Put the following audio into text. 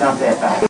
not that bad.